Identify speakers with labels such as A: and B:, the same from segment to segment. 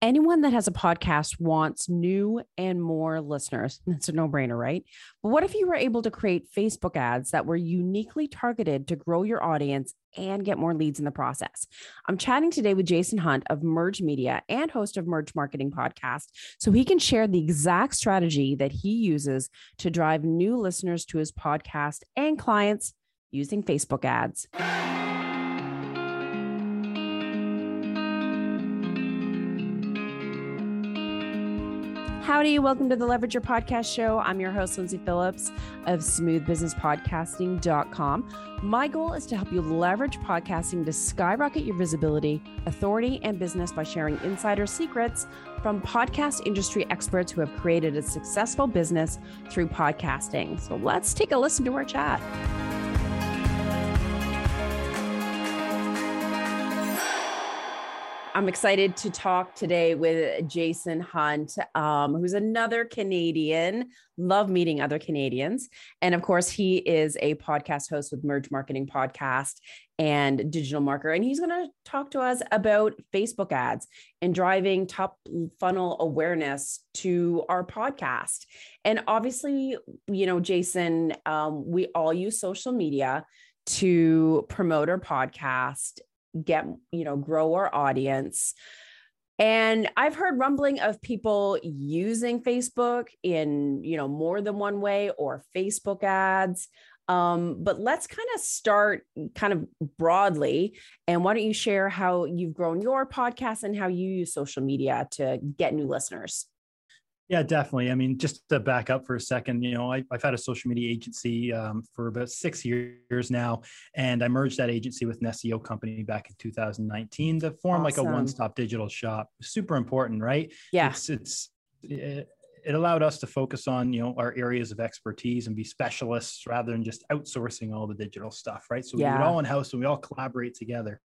A: anyone that has a podcast wants new and more listeners. That's a no brainer, right? But what if you were able to create Facebook ads that were uniquely targeted to grow your audience and get more leads in the process? I'm chatting today with Jason Hunt of Merged Media and host of Merged Marketing Podcast so he can share the exact strategy that he uses to drive new listeners to his podcast and clients using Facebook ads. Howdy, welcome to the Leverage Your Podcast Show. I'm your host, Lindsay Phillips of smoothbusinesspodcasting.com. My goal is to help you leverage podcasting to skyrocket your visibility, authority, and business by sharing insider secrets from podcast industry experts who have created a successful business through podcasting. So let's take a listen to our chat. I'm excited to talk today with Jason Hunt, um, who's another Canadian. Love meeting other Canadians. And of course, he is a podcast host with Merged Marketing Podcast and Digital Marketer. And he's going to talk to us about Facebook ads and driving top funnel awareness to our podcast. And obviously, you know, Jason, um, we all use social media to promote our podcast get, you know, grow our audience. And I've heard rumbling of people using Facebook in, you know, more than one way or Facebook ads. Um, but let's kind of start kind of broadly. And why don't you share how you've grown your podcast and how you use social media to get new listeners?
B: Yeah, definitely. I mean, just to back up for a second, you know, I, have had a social media agency um, for about six years now, and I merged that agency with an SEO company back in 2019 to form awesome. like a one-stop digital shop. Super important, right?
A: Yeah.
B: It's, it's it, it allowed us to focus on you know our areas of expertise and be specialists rather than just outsourcing all the digital stuff, right? So yeah. we all in house and we all collaborate together.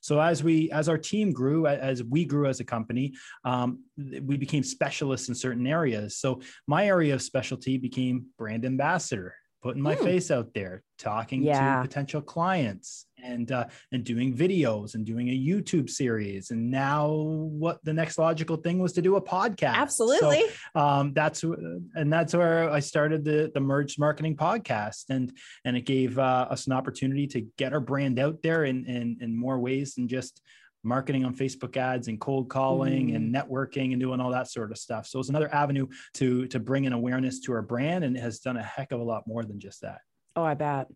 B: So as we as our team grew, as we grew as a company, um, we became specialists in certain areas. So my area of specialty became brand ambassador putting my mm. face out there, talking yeah. to potential clients, and uh, and doing videos and doing a YouTube series. And now, what the next logical thing was to do a podcast.
A: Absolutely.
B: So, um, that's and that's where I started the the Merged Marketing Podcast, and and it gave uh, us an opportunity to get our brand out there in in, in more ways than just marketing on Facebook ads and cold calling mm. and networking and doing all that sort of stuff. So it's another avenue to to bring an awareness to our brand and it has done a heck of a lot more than just that.
A: Oh, I bet.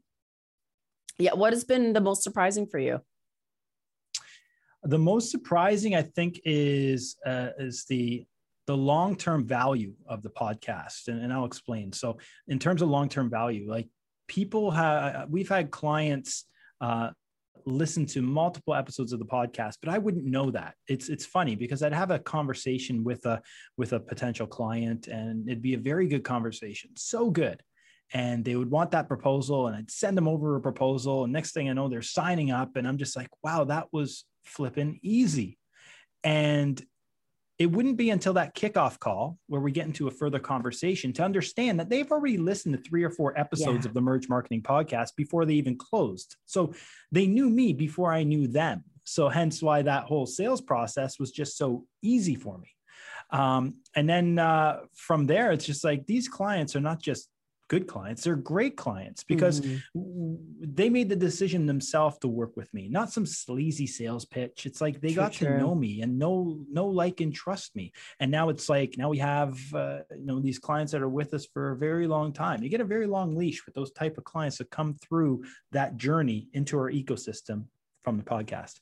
A: Yeah, what has been the most surprising for you?
B: The most surprising, I think, is uh, is the the long term value of the podcast, and, and I'll explain. So, in terms of long term value, like people have, we've had clients uh, listen to multiple episodes of the podcast but i wouldn't know that. It's it's funny because i'd have a conversation with a with a potential client and it'd be a very good conversation so good. And they would want that proposal and i'd send them over a proposal. And next thing i know they're signing up and i'm just like wow that was flipping easy. And it wouldn't be until that kickoff call where we get into a further conversation to understand that they've already listened to three or four episodes yeah. of the Merged Marketing podcast before they even closed. So they knew me before I knew them. So hence why that whole sales process was just so easy for me. Um, and then uh, from there, it's just like these clients are not just good clients they're great clients because mm-hmm. they made the decision themselves to work with me not some sleazy sales pitch. It's like they true, got true. to know me and know know like and trust me. And now it's like now we have uh, you know these clients that are with us for a very long time. You get a very long leash with those type of clients that come through that journey into our ecosystem from the podcast.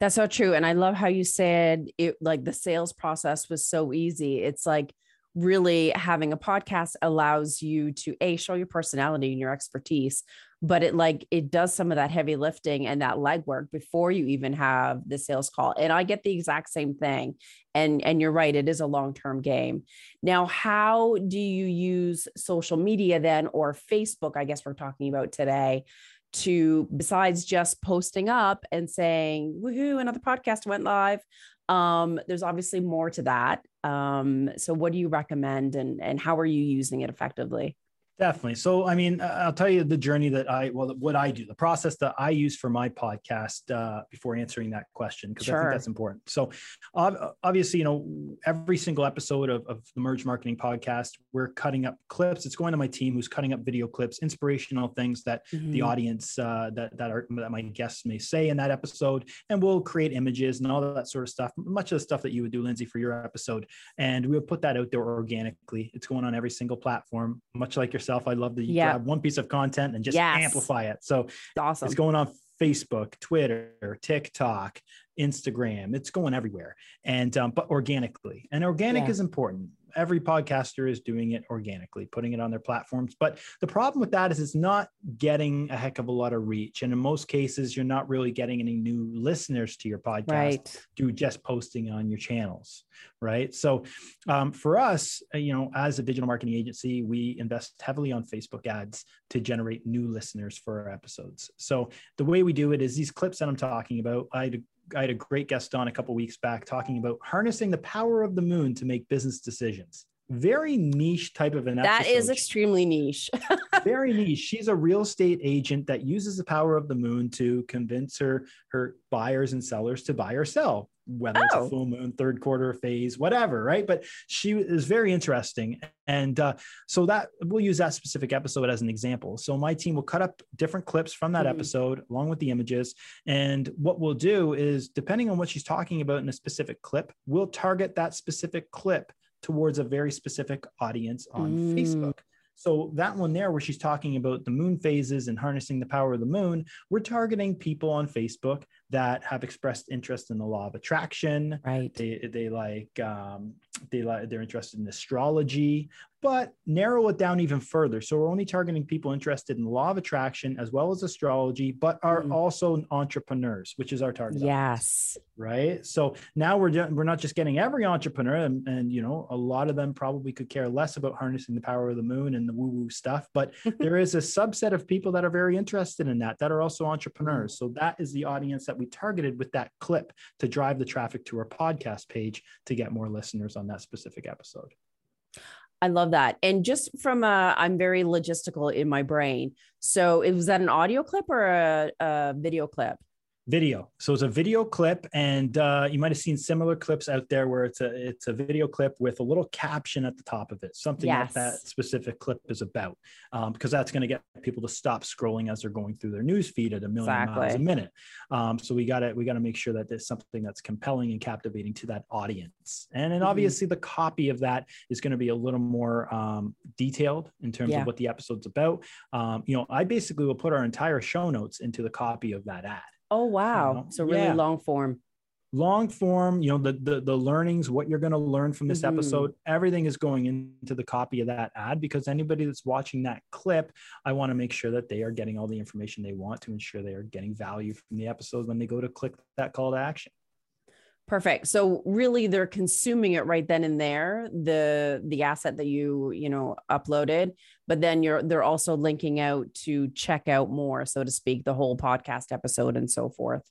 A: That's so true. And i love how you said it like the sales process was so easy. It's like really having a podcast allows you to a show your personality and your expertise but it like it does some of that heavy lifting and that legwork before you even have the sales call and i get the exact same thing and and you're right it is a long-term game now how do you use social media then or facebook i guess we're talking about today to besides just posting up and saying woohoo another podcast went live um, there's obviously more to that. Um, so what do you recommend and, and how are you using it effectively?
B: Definitely. So, I mean, I'll tell you the journey that I, well, what I do, the process that I use for my podcast uh, before answering that question, because sure. I think that's important. So, obviously, you know, every single episode of, of the Merged Marketing podcast, we're cutting up clips. It's going to my team who's cutting up video clips, inspirational things that mm-hmm. the audience, uh, that, that are, that my guests may say in that episode. And we'll create images and all that sort of stuff, much of the stuff that you would do, Lindsay, for your episode. And we'll put that out there organically. It's going on every single platform, much like your yourself. I love that you yeah. grab one piece of content and just yes. amplify it. So it's
A: awesome.
B: It's going on Facebook, Twitter, TikTok, Instagram. It's going everywhere, and um, but organically. And organic yeah. is important every podcaster is doing it organically, putting it on their platforms. But the problem with that is it's not getting a heck of a lot of reach. And in most cases, you're not really getting any new listeners to your podcast right. through just posting on your channels. Right. So um, for us, uh, you know, as a digital marketing agency, we invest heavily on Facebook ads to generate new listeners for our episodes. So the way we do it is these clips that I'm talking about, I I had a great guest on a couple weeks back talking about harnessing the power of the moon to make business decisions. Very niche type of an
A: That episode. is extremely niche.
B: very niche. She's a real estate agent that uses the power of the moon to convince her her buyers and sellers to buy or sell whether oh. it's a oh. full moon, third quarter phase, whatever, right? But she is very interesting. And uh, so that we'll use that specific episode as an example. So my team will cut up different clips from that mm episode along with the images. And what we'll do is, depending on what she's talking about in a specific clip, we'll target that specific clip towards a very specific audience on mm. Facebook. So that one there, where she's talking about the moon phases and harnessing the power of the moon, we're targeting people on Facebook that have expressed interest in the law of attraction.
A: Right.
B: They they like um, they like they're interested in astrology, but narrow it down even further. So we're only targeting people interested in law of attraction as well as astrology, but are mm. also entrepreneurs, which is our target.
A: Yes.
B: Audience, right. So now we're we're not just getting every entrepreneur, and, and you know a lot of them probably could care less about harnessing the power of the moon and the woo woo stuff, but there is a subset of people that are very interested in that that are also entrepreneurs. Mm. So that is the audience that we targeted with that clip to drive the traffic to our podcast page to get more listeners on that specific episode.
A: I love that. And just from a, I'm very logistical in my brain. So it was that an audio clip or a, a video clip?
B: Video. So it's a video clip, and uh, you might have seen similar clips out there where it's a it's a video clip with a little caption at the top of it, something yes. that that specific clip is about, um, because that's going to get people to stop scrolling as they're going through their news feed at a million exactly. miles a minute. Um, so we got to we got to make sure that there's something that's compelling and captivating to that audience, and then mm-hmm. obviously the copy of that is going to be a little more um, detailed in terms yeah. of what the episode's about. Um, you know, I basically will put our entire show notes into the copy of that ad.
A: Oh wow! You know? So really yeah. long form.
B: Long form, you know, the the, the learnings, what you're going to learn from this mm-hmm. episode, everything is going into the copy of that ad because anybody that's watching that clip, I want to make sure that they are getting all the information they want to ensure they are getting value from the episode when they go to click that call to action.
A: Perfect. So really they're consuming it right then and there, the the asset that you, you know, uploaded, but then you're they're also linking out to check out more, so to speak, the whole podcast episode and so forth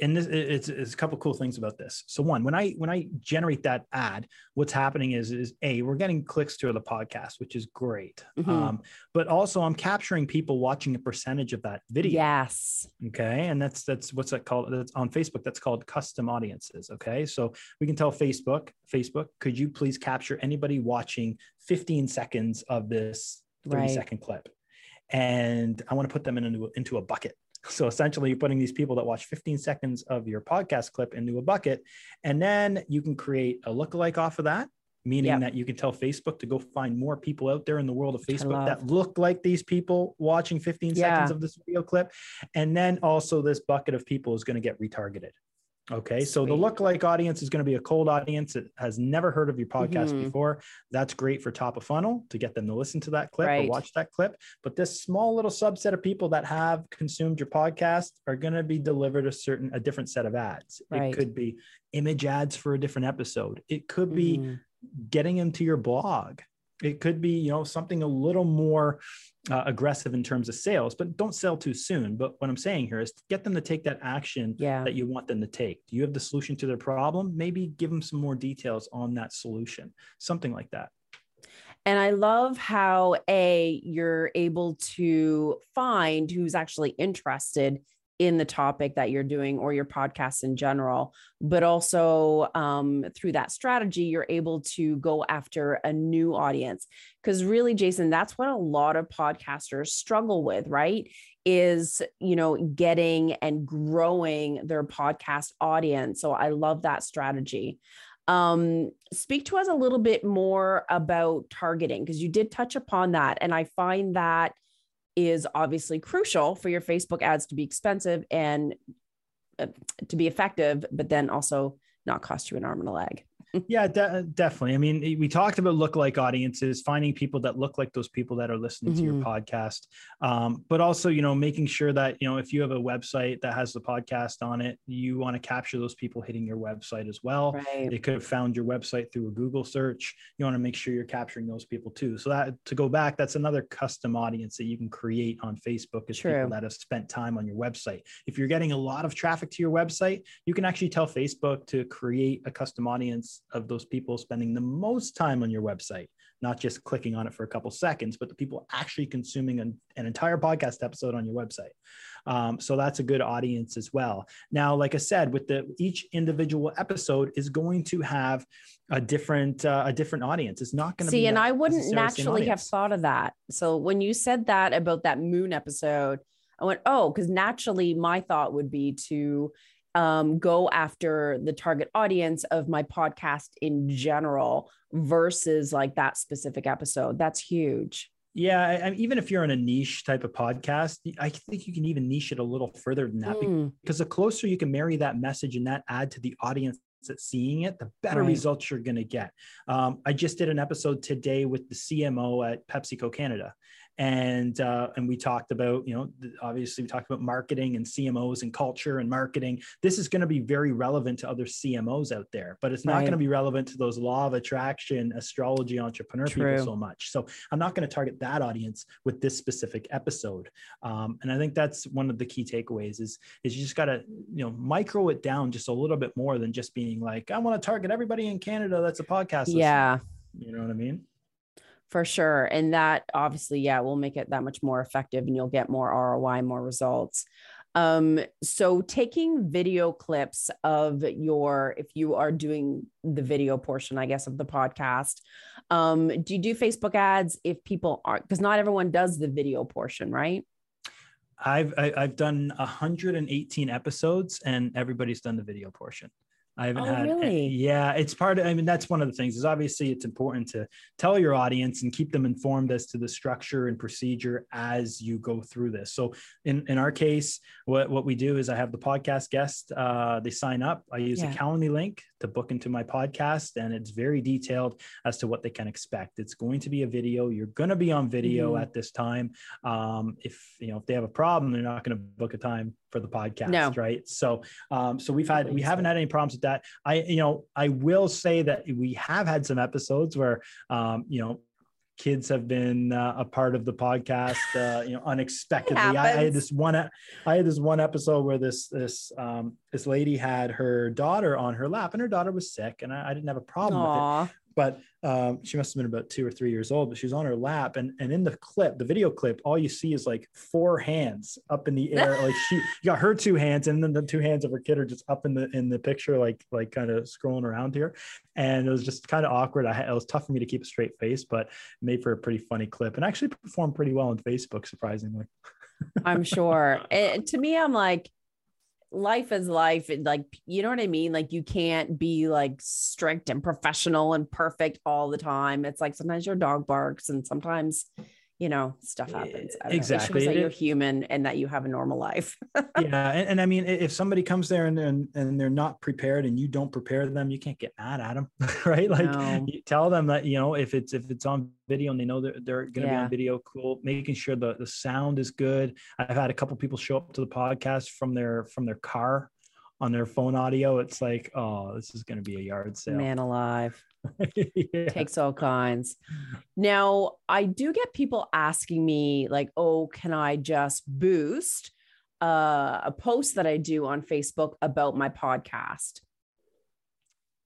B: and this, it's, it's a couple cool things about this. So one, when I when I generate that ad, what's happening is is a we're getting clicks to the podcast, which is great. Mm-hmm. Um, but also I'm capturing people watching a percentage of that video.
A: Yes.
B: Okay, and that's that's what's that called? That's on Facebook. That's called custom audiences. Okay, so we can tell Facebook, Facebook, could you please capture anybody watching 15 seconds of this 30 right. second clip? And I want to put them into into a bucket so essentially, you're putting these people that watch 15 seconds of your podcast clip into a bucket, and then you can create a lookalike off of that. Meaning yep. that you can tell Facebook to go find more people out there in the world of Facebook that look like these people watching 15 yeah. seconds of this video clip. And then also, this bucket of people is going to get retargeted. Okay, Sweet. so the lookalike audience is going to be a cold audience that has never heard of your podcast mm-hmm. before. That's great for top of funnel to get them to listen to that clip right. or watch that clip. But this small little subset of people that have consumed your podcast are going to be delivered a certain a different set of ads. Right. It could be image ads for a different episode. It could be mm-hmm. getting into your blog it could be you know something a little more uh, aggressive in terms of sales but don't sell too soon. But what i'm saying here is get them to take that action yeah. that you want them to take. Do you have the solution to their problem? Maybe give them some more details on that solution something like that.
A: And I love how A, you're able to find who's actually interested in the topic that you're doing or your podcast in general but also um, through that strategy you're able to go after a new audience. Because really jason that's what a lot of podcasters struggle with right? Is you know getting and growing their podcast audience. So i love that strategy. Um, speak to us a little bit more about targeting because you did touch upon that and i find that is obviously crucial for your Facebook ads to be expensive and uh, to be effective, but then also not cost you an arm and a leg
B: yeah, de- definitely. I mean, we talked about look-like audiences, finding people that look like those people that are listening mm-hmm. to your mm-hmm. podcast, um, but also, you know, making sure that you know if you have a website that has the podcast on it, you want to capture those people hitting your website as well. Right. They could have found your website through a Google search. You want to make sure you're capturing those people too. So that to go back, that's another custom audience that you can create on Facebook is True. people that have spent time on your website. If you're getting a lot of traffic to your website, you can actually tell Facebook to create a custom audience of those people spending the most time on your website, not just clicking on it for a couple seconds, but the people actually consuming an, an entire podcast episode on your website. Um, so that's a good audience as well. Now, like I said, with the each individual episode is going to have a different uh, a different audience. It's not going to be.
A: see, and I wouldn't naturally have thought of that. So when you said that about that moon episode, I went, oh, because naturally my thought would be to um, go after the target audience of my podcast in general versus like that specific episode. That's huge.
B: Yeah, I, I, even if you're in a niche type of podcast, I think you can even niche it a little further than that mm. because the closer you can marry that message and that ad to the audience that's seeing it, the better right. results you're going to get. Um, I just did an episode today with the CMO at PepsiCo Canada, and uh, and we talked about you know obviously we talked about marketing and CMOs and culture and marketing. This is going to be very relevant to other CMOs out there, but it's not right. going to be relevant to those law of attraction astrology entrepreneur True. people so much. So I'm not going to target that audience with this specific episode. Um, and I think that's one of the key takeaways is is you just got to you know micro it down just a little bit more than just being like I want to target everybody in Canada that's a podcast.
A: Yeah.
B: You know what I mean?
A: For sure. And that obviously, yeah, will make it that much more effective and you'll get more ROI, more results. Um, so taking video clips of your, if you are doing the video portion, I guess, of the podcast, um, do you do Facebook ads if people aren't, because not everyone does the video portion, right?
B: I've I, have i have done 118 episodes and everybody's done the video portion. I haven't oh, had. Really? Yeah, it's part of. I mean, that's one of the things. Is obviously it's important to tell your audience and keep them informed as to the structure and procedure as you go through this. So, in in our case, what what we do is I have the podcast guest. Uh, they sign up. I use yeah. a Calendly link to book into my podcast, and it's very detailed as to what they can expect. It's going to be a video. You're going to be on video mm-hmm. at this time. Um, if you know if they have a problem, they're not going to book a time for the podcast, no. right? So, um, so we've had we haven't had any problems with that. I, you know, I will say that we have had some episodes where, um, you know, kids have been uh, a part of the podcast uh, you know unexpectedly I, I, had this one i had this one episode where this this um, this lady had her daughter on her lap and her daughter was sick and i, I didn't have a problem Aww. with it but um, she must have been about two or three years old, but she's on her lap. And, and in the clip, the video clip, all you see is like four hands up in the air. like she got her two hands and then the two hands of her kid are just up in the, in the picture, like, like kind of scrolling around here. And it was just kind of awkward. I, it was tough for me to keep a straight face, but made for a pretty funny clip and actually performed pretty well on Facebook, surprisingly.
A: I'm sure. And to me, I'm like, life is life and like you know what i mean? Like you can't be like strict and professional and perfect all the time. It's like sometimes your dog barks and sometimes you know stuff happens eh,
B: exactly.
A: that you're human and that you have a normal life.
B: Yeah and, and, i mean if somebody comes there and, and and they're not prepared and you don't prepare them you can't get mad at them right? Like no. tell them that you know if it's if it's on video and they know they're, they're going to yeah. be on video cool making sure the, the sound is good. I've had a couple people show up to the podcast from their from their car on their phone audio. It's like oh this is going to be a yard sale.
A: Man alive yeah. takes all kinds. Now, I do get people asking me, like, oh, can I just boost uh, a post that I do on Facebook about my podcast?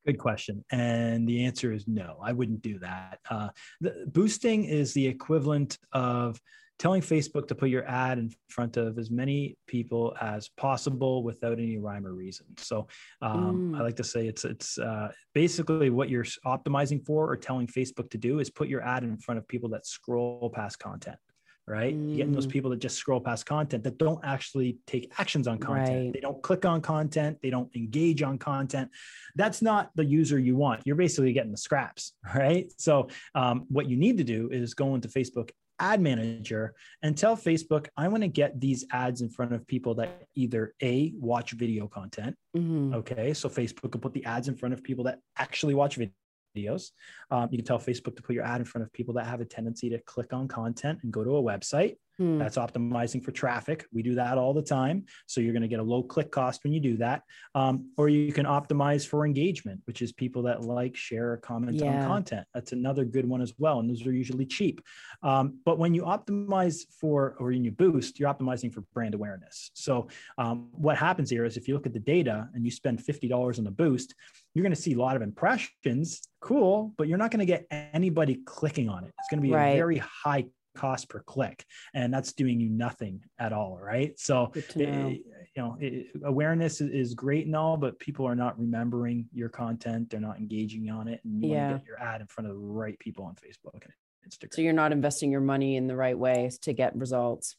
B: Good question. And the answer is no, I wouldn't do that. Uh, the, boosting is the equivalent of telling Facebook to put your ad in front of as many people as possible without any rhyme or reason. So um, mm. I like to say it's it's uh, basically what you're optimizing for or telling Facebook to do is put your ad in front of people that scroll past content. Right, mm. getting those people that just scroll past content that don't actually take actions on content. Right. They don't click on content. They don't engage on content. That's not the user you want. You're basically getting the scraps, right? So, um, what you need to do is go into Facebook ad manager and tell Facebook, I want to get these ads in front of people that either A, watch video content. Mm-hmm. Okay. So Facebook will put the ads in front of people that actually watch videos. Um, you can tell Facebook to put your ad in front of people that have a tendency to click on content and go to a website. Hmm. That's optimizing for traffic. We do that all the time. So you're going to get a low click cost when you do that. Um, or you can optimize for engagement, which is people that like, share, or comment yeah. on content. That's another good one as well. And those are usually cheap. Um, but when you optimize for, or when you boost, you're optimizing for brand awareness. So um, what happens here is if you look at the data and you spend $50 on a boost, you're going to see a lot of impressions. Cool. But you're not going to get anybody clicking on it. It's going to be right. a very high cost per click and that's doing you nothing at all right? So it, eh, you know it, awareness is great and all but people are not remembering your content. They're not engaging on it and you yeah. want to get your ad in front of the right people on facebook and instagram.
A: so you're not investing your money in the right ways to get results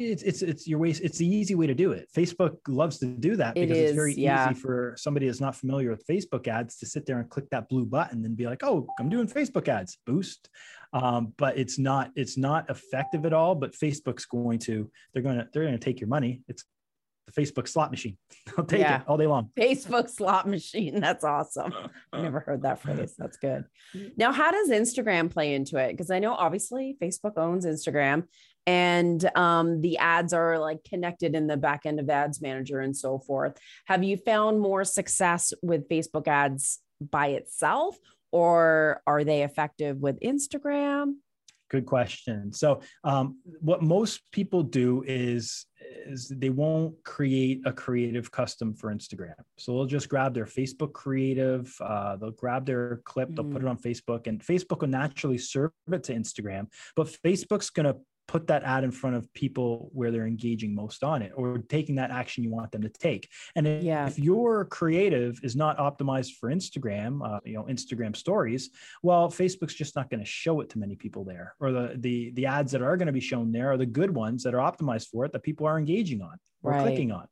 B: it's it's it's your way. It's the easy way to do it. Facebook loves to do that because it is, it's very yeah. easy for somebody that's not familiar with Facebook ads to sit there and click that blue button and be like, "Oh, I'm doing Facebook ads, boost." Um, but it's not it's not effective at all. But Facebook's going to they're going to they're going to take your money. It's the Facebook slot machine. I'll take yeah. it all day long.
A: Facebook slot machine. That's awesome. I never heard that phrase. That's good. Now, how does Instagram play into it? Because I know obviously Facebook owns Instagram and um, the ads are like connected in the back end of ads manager and so forth have you found more success with facebook ads by itself or are they effective with instagram
B: good question so um, what most people do is is they won't create a creative custom for instagram so they'll just grab their facebook creative uh, they'll grab their clip they'll mm. put it mm. on facebook and facebook will naturally serve it to instagram but facebook's going to put that ad in front of people where they're engaging most on it or taking that action you want them to take and if, yeah. if your creative is not optimized for instagram uh, you know instagram stories well facebook's just not going to show it to many people there or the the the ads that are going to be shown there are the good ones that are optimized for it that people are engaging on or right. clicking on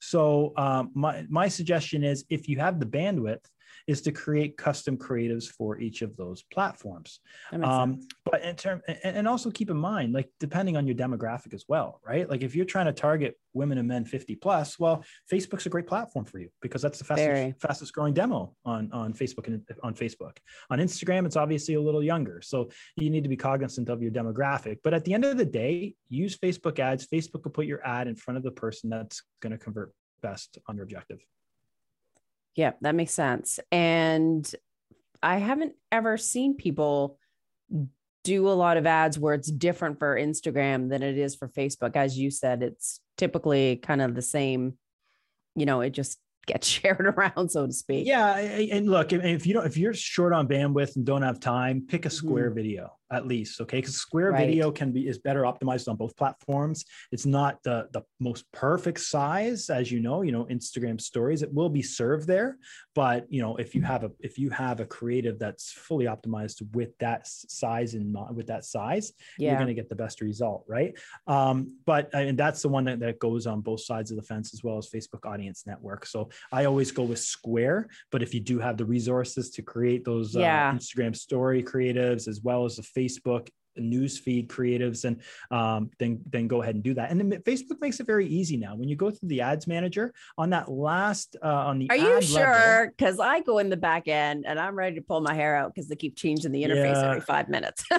B: so um, my my suggestion is if you have the bandwidth is to create custom creatives for each of those platforms. Um, but in term, and also keep in mind, like depending on your demographic as well, right? Like if you're trying to target women and men 50 plus, well, Facebook's a great platform for you because that's the fastest, fastest growing demo on, on Facebook and on Facebook. On Instagram, it's obviously a little younger. So you need to be cognizant of your demographic. But at the end of the day, use Facebook ads. Facebook will put your ad in front of the person that's going to convert best on your objective.
A: Yeah, that makes sense. And I haven't ever seen people do a lot of ads where it's different for Instagram than it is for Facebook. As you said, it's typically kind of the same, you know, it just gets shared around, so to speak.
B: Yeah. And look, if you don't, if you're short on bandwidth and don't have time, pick a square mm-hmm. video at least okay? Because square right. video can be is better optimized on both platforms. It's not the the most perfect size as you know you know instagram stories it will be served there. But you know if you have a if you have a creative that's fully optimized with that size and with that size yeah. you're going to get the best result right? Um, but uh, and that's the one that, that goes on both sides of the fence as well as facebook audience network. So i always go with square but if you do have the resources to create those uh, instagram story creatives as well as the Facebook newsfeed creatives and um, then then go ahead and do that. And then facebook makes it very easy now. When you go through the ads manager on that last uh, on the
A: are you sure? Because i go in the back end and i'm ready to pull my hair out because they keep changing the interface yeah. every five minutes.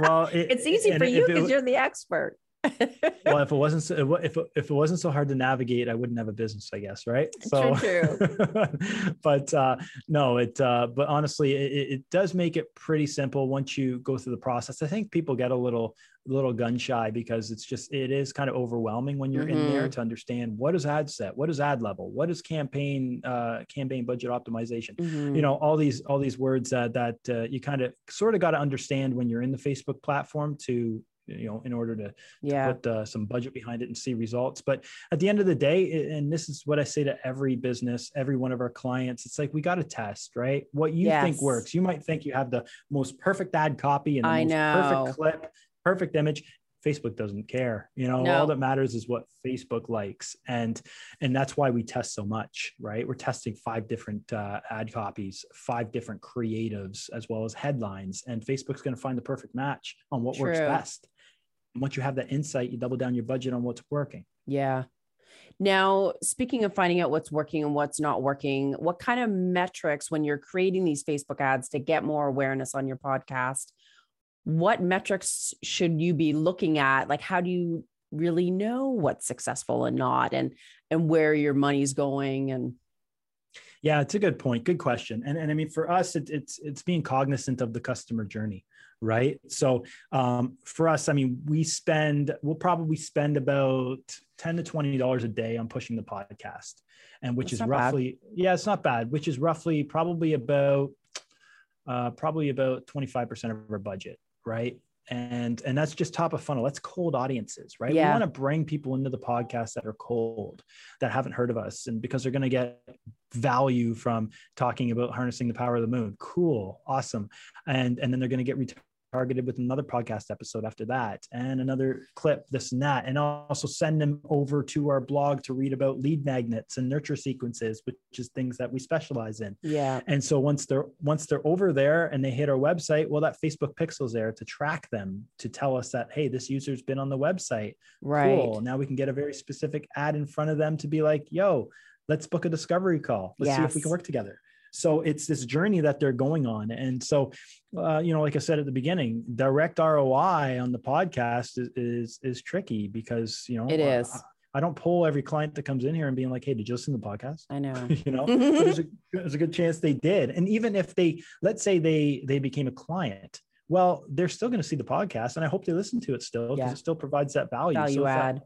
A: Well it, it's easy for you because you're the expert
B: well, if it wasn't so, if if it wasn't so hard to navigate, I wouldn't have a business, I guess, right? So, true, true. but uh, no, it. Uh, but honestly, it, it does make it pretty simple once you go through the process. I think people get a little little gun shy because it's just it is kind of overwhelming when you're mm-hmm. in there mm-hmm. to understand what is ad set, what is ad level, what is campaign uh, campaign budget optimization. Mm-hmm. You know, all these all these words uh, that uh, you kind of sort of got to understand when you're in the Facebook platform to you know in order to, yeah. to put uh, some budget behind it and see results but at the end of the day and this is what i say to every business every one of our clients it's like we got to test right what you yes. think works you might think you have the most perfect ad copy and the I most know. perfect clip perfect image facebook doesn't care you know no. all that matters is what facebook likes and and that's why we test so much right we're testing five different uh, ad copies five different creatives as well as headlines and facebook's going to find the perfect match on what True. works best once you have that insight, you double down your budget on what's working.
A: Yeah. Now, speaking of finding out what's working and what's not working, what kind of metrics when you're creating these Facebook ads to get more awareness on your podcast? What metrics should you be looking at? Like, how do you really know what's successful and not, and and where your money's going? And
B: yeah, it's a good point. Good question. And and I mean, for us, it, it's it's being cognizant of the customer journey right? So um, for us, I mean, we spend, we'll probably spend about 10 to $20 a day on pushing the podcast. And which That's is roughly, bad. yeah, it's not bad, which is roughly probably about, uh, probably about 25% of our budget, right? and and that's just top of funnel that's cold audiences right yeah. we want to bring people into the podcast that are cold that haven't heard of us and because they're going to get value from talking about harnessing the power of the moon cool awesome and and then they're going to get targeted with another podcast episode after that and another clip this and that and also send them over to our blog to read about lead magnets and nurture sequences which is things that we specialize in.
A: Yeah.
B: And so once they're once they're over there and they hit our website well that facebook pixel's there to track them to tell us that hey this user's been on the website.
A: Right.
B: Cool. Now we can get a very specific ad in front of them to be like yo let's book a discovery call. Let's yes. see if we can work together so it's this journey that they're going on and so uh, you know like i said at the beginning direct roi on the podcast is is, is tricky because you know
A: it is
B: I, I don't pull every client that comes in here and being like, "Hey, did you listen to the podcast?"
A: I know,
B: you know, there's a, there's a good chance they did. And even if they, let's say they they became a client, well, they're still going to see the podcast, and I hope they listen to it still because yeah. it still provides that value.
A: Value so add.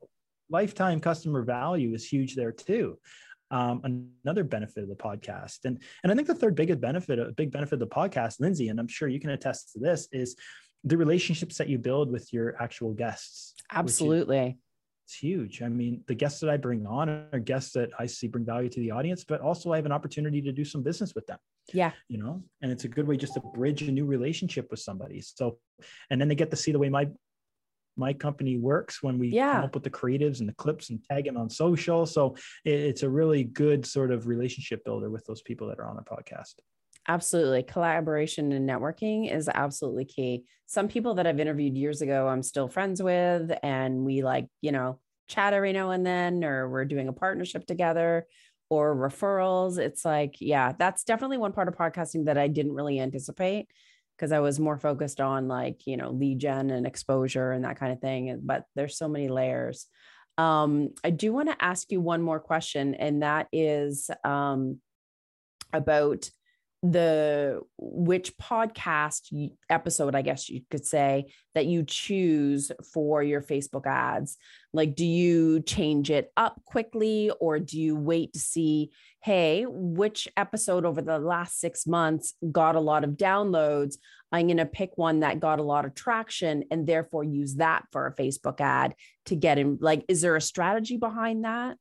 B: Lifetime customer value is huge there too um, another benefit of the podcast. And and I think the third biggest benefit, a big benefit of the podcast, Lindsay, and I'm sure you can attest to this, is the relationships that you build with your actual guests.
A: Absolutely.
B: It's huge. I mean, the guests that I bring on are guests that I see bring value to the audience, but also I have an opportunity to do some business with them.
A: Yeah.
B: You know, and it's a good way just to bridge a new relationship with somebody. So, and then they get to see the way my my company works when we
A: yeah.
B: come up with the creatives and the clips and tag them on social. So it's a really good sort of relationship builder with those people that are on the podcast.
A: Absolutely. Collaboration and networking is absolutely key. Some people that I've interviewed years ago, I'm still friends with, and we like, you know, chat every now and then, or we're doing a partnership together or referrals. It's like, yeah, that's definitely one part of podcasting that I didn't really anticipate because I was more focused on like, you know, lead gen and exposure and that kind of thing. But there's so many layers. Um, I do want to ask you one more question, and that is um, about the which podcast episode i guess you could say that you choose for your facebook ads? Like do you change it up quickly or do you wait to see hey which episode over the last 6 months got a lot of downloads? I'm going to pick one that got a lot of traction and therefore use that for a facebook ad to get in. Like is there a strategy behind that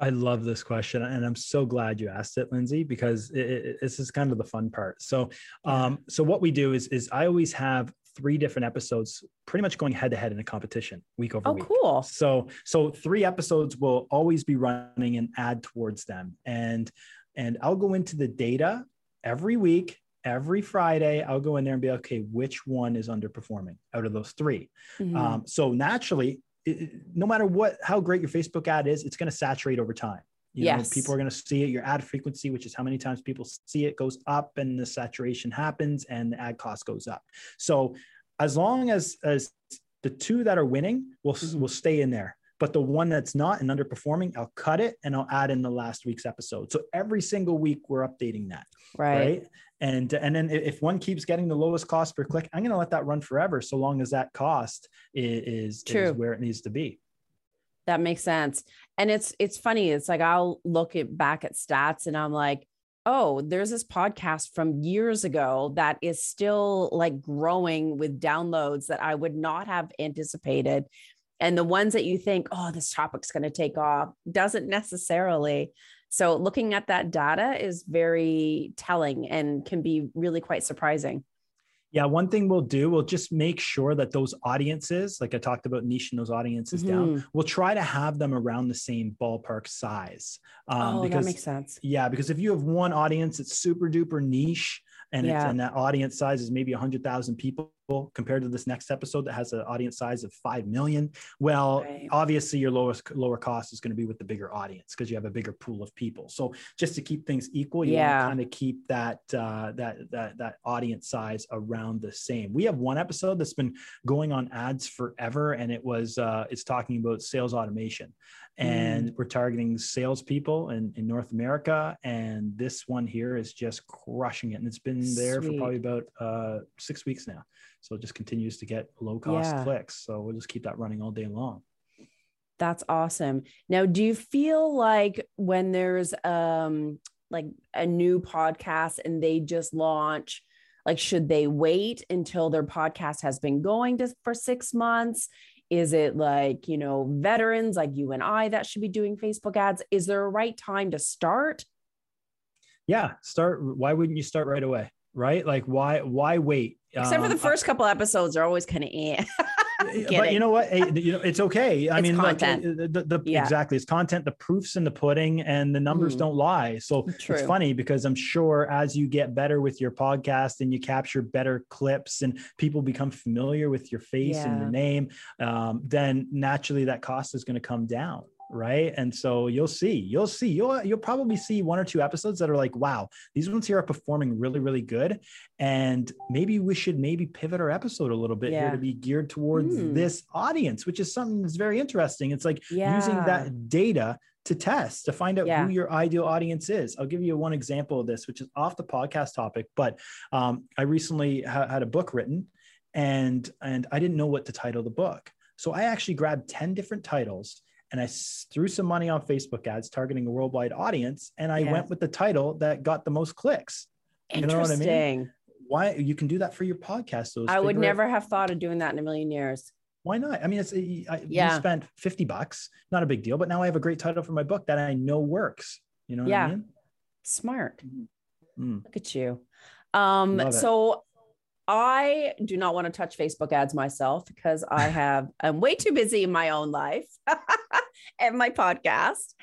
B: I love this question, and I'm so glad you asked it, Lindsay, because it, it, this is kind of the fun part. So, um, so what we do is is I always have three different episodes, pretty much going head to head in a competition week over
A: oh,
B: week.
A: cool!
B: So, so three episodes will always be running and add towards them, and and I'll go into the data every week every Friday, I'll go in there and be okay, which one is underperforming out of those 3 mm-hmm. um, so naturally, it, no matter what how great your Facebook ad is, it's going to saturate over time. You yes. know, people are going to see it. Your ad frequency, which is how many times people see it, goes up, and the saturation happens, and the ad cost goes up. So, as long as as the two that are winning will mm-hmm. will stay in there, but the one that's not and underperforming, I'll cut it and I'll add in the last week's episode. So every single week we're updating that.
A: Right. right?
B: And and then if one keeps getting the lowest cost per click i'm going to let that run forever so long as that cost is, is, is where it needs to be.
A: That makes sense. And it's it's funny it's like i'll look at back at stats and i'm like oh there's this podcast from years ago that is still like growing with downloads that i would not have anticipated. And the ones that you think oh this topic's going to take off doesn't necessarily so looking at that data is very telling and can be really quite surprising.
B: Yeah, one thing we'll do, we'll just make sure that those audiences, like I talked about niching those audiences mm-hmm. down, we'll try to have them around the same ballpark size.
A: Um, oh, because, that makes sense.
B: Yeah, because if you have one audience that's super duper niche, and, yeah. and that audience size is maybe 100,000 people compared to this next episode that has an audience size of 5 million. Well, right. obviously your lowest lower cost is going to be with the bigger audience because you have a bigger pool of people. So just to keep things equal, you yeah. want to kind of keep that uh, that that that audience size around the same. We have one episode that's been going on ads forever and it was uh, it's talking about sales automation and mm. we're targeting salespeople in, in North America. And this one here is just crushing it. And it's been there Sweet. for probably about uh, six weeks now. So it just continues to get low cost yeah. clicks. So we'll just keep that running all day long.
A: That's awesome. Now, do you feel like when there's um like a new podcast and they just launch, like should they wait until their podcast has been going to, for six months? Is it like, you know, veterans like you and I that should be doing Facebook ads? Is there a right time to start?
B: Yeah, start. Why wouldn't you start right away? Right? Like, why, why wait?
A: Except um, for the um, first couple episodes are always kind of eh.
B: but you know what? you know, it's okay. I it's mean, content. Like, the, the, the yeah. exactly, it's content. The proofs in the pudding, and the numbers mm. don't lie. So True. it's funny because I'm sure as you get better with your podcast and you capture better clips, and people become familiar with your face yeah. and your name, um, then naturally that cost is going to come down right and so you'll see you'll see you'll you'll probably see one or two episodes that are like wow these ones here are performing really really good and maybe we should maybe pivot our episode a little bit yeah. here to be geared towards mm. this audience which is something that's very interesting it's like yeah. using that data to test to find out yeah. who your ideal audience is. I'll give you one example of this, which is off the podcast topic, but um, I recently ha- had a book written, and and I didn't know what to title the book, so I actually grabbed ten different titles and I threw some money on Facebook ads targeting a worldwide audience, and I yeah. went with the title that got the most clicks.
A: Interesting. You know what I mean?
B: Why you can do that for your podcast?
A: So I would never have thought of doing that in a million years.
B: Why not? I mean, it's I, yeah. you spent fifty bucks, not a big deal, but now I have a great title for my book that I know works. You know? Yeah, I mean?
A: smart. Mm. Look at you. Um, so I do not want to touch Facebook ads myself because I have I'm way too busy in my own life and my podcast.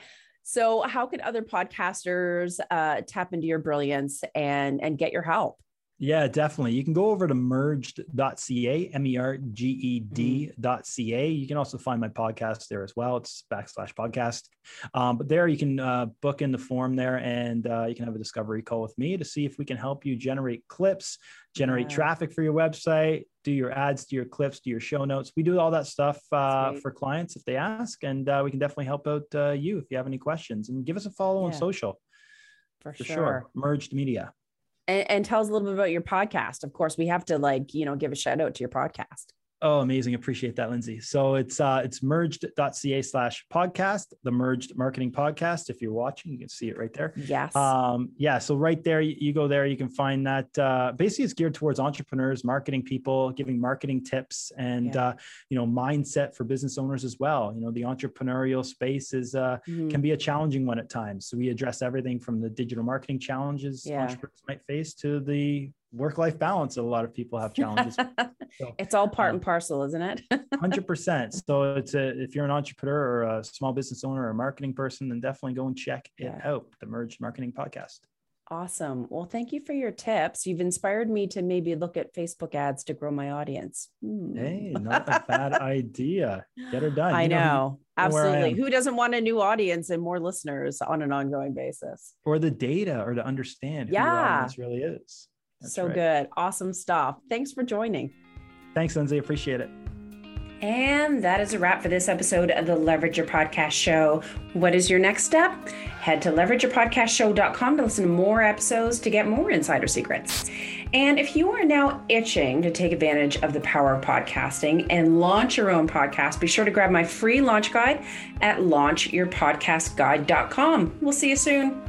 A: So, how can other podcasters uh, tap into your brilliance and and get your help?
B: Yeah, definitely. You can go over to merged.ca, M E R G E D.ca. You can also find my podcast there as well. It's backslash podcast. Um, but there you can uh, book in the form there and uh, you can have a discovery call with me to see if we can help you generate clips, generate yeah. traffic for your website, do your ads, do your clips, do your show notes. We do all that stuff uh, for clients if they ask. And uh, we can definitely help out uh, you if you have any questions. And give us a follow yeah. on social.
A: For, for sure. sure.
B: Merged Media
A: and, and tell us a little bit about your podcast. Of course, we have to like, you know, give a shout out to your podcast.
B: Oh, amazing. Appreciate that, Lindsay. So it's uh it's merged.ca slash podcast, the merged marketing podcast. If you're watching, you can see it right there.
A: Yes.
B: Um, yeah. So right there, you, you go there, you can find that uh basically it's geared towards entrepreneurs, marketing people, giving marketing tips and yeah. uh, you know, mindset for business owners as well. You know, the entrepreneurial space is uh mm-hmm. can be a challenging one at times. So we address everything from the digital marketing challenges yeah. entrepreneurs might face to the work life balance a lot of people have challenges
A: so, it's all part um, and parcel isn't it
B: 100% so it's a if you're an entrepreneur or a small business owner or a marketing person then definitely go and check yeah. it out the merged marketing podcast
A: Awesome. Well, thank you for your tips. You've inspired me to maybe look at Facebook ads to grow my audience.
B: Hmm. Hey, not a bad idea. Get her done.
A: I you know, know absolutely. Who doesn't want a new audience and more listeners on an ongoing basis?
B: Or the data or to understand yeah. who really is.
A: That's so right. good. Awesome stuff. Thanks for joining.
B: Thanks, Lindsay. Appreciate it.
A: And that is a wrap for this episode of the Leverage Your Podcast Show. What is your next step? Head to leverageyourpodcastshow.com to listen to more episodes to get more insider secrets. And if you are now itching to take advantage of the power of podcasting and launch your own podcast, be sure to grab my free launch guide at launchyourpodcastguide.com. We'll see you soon.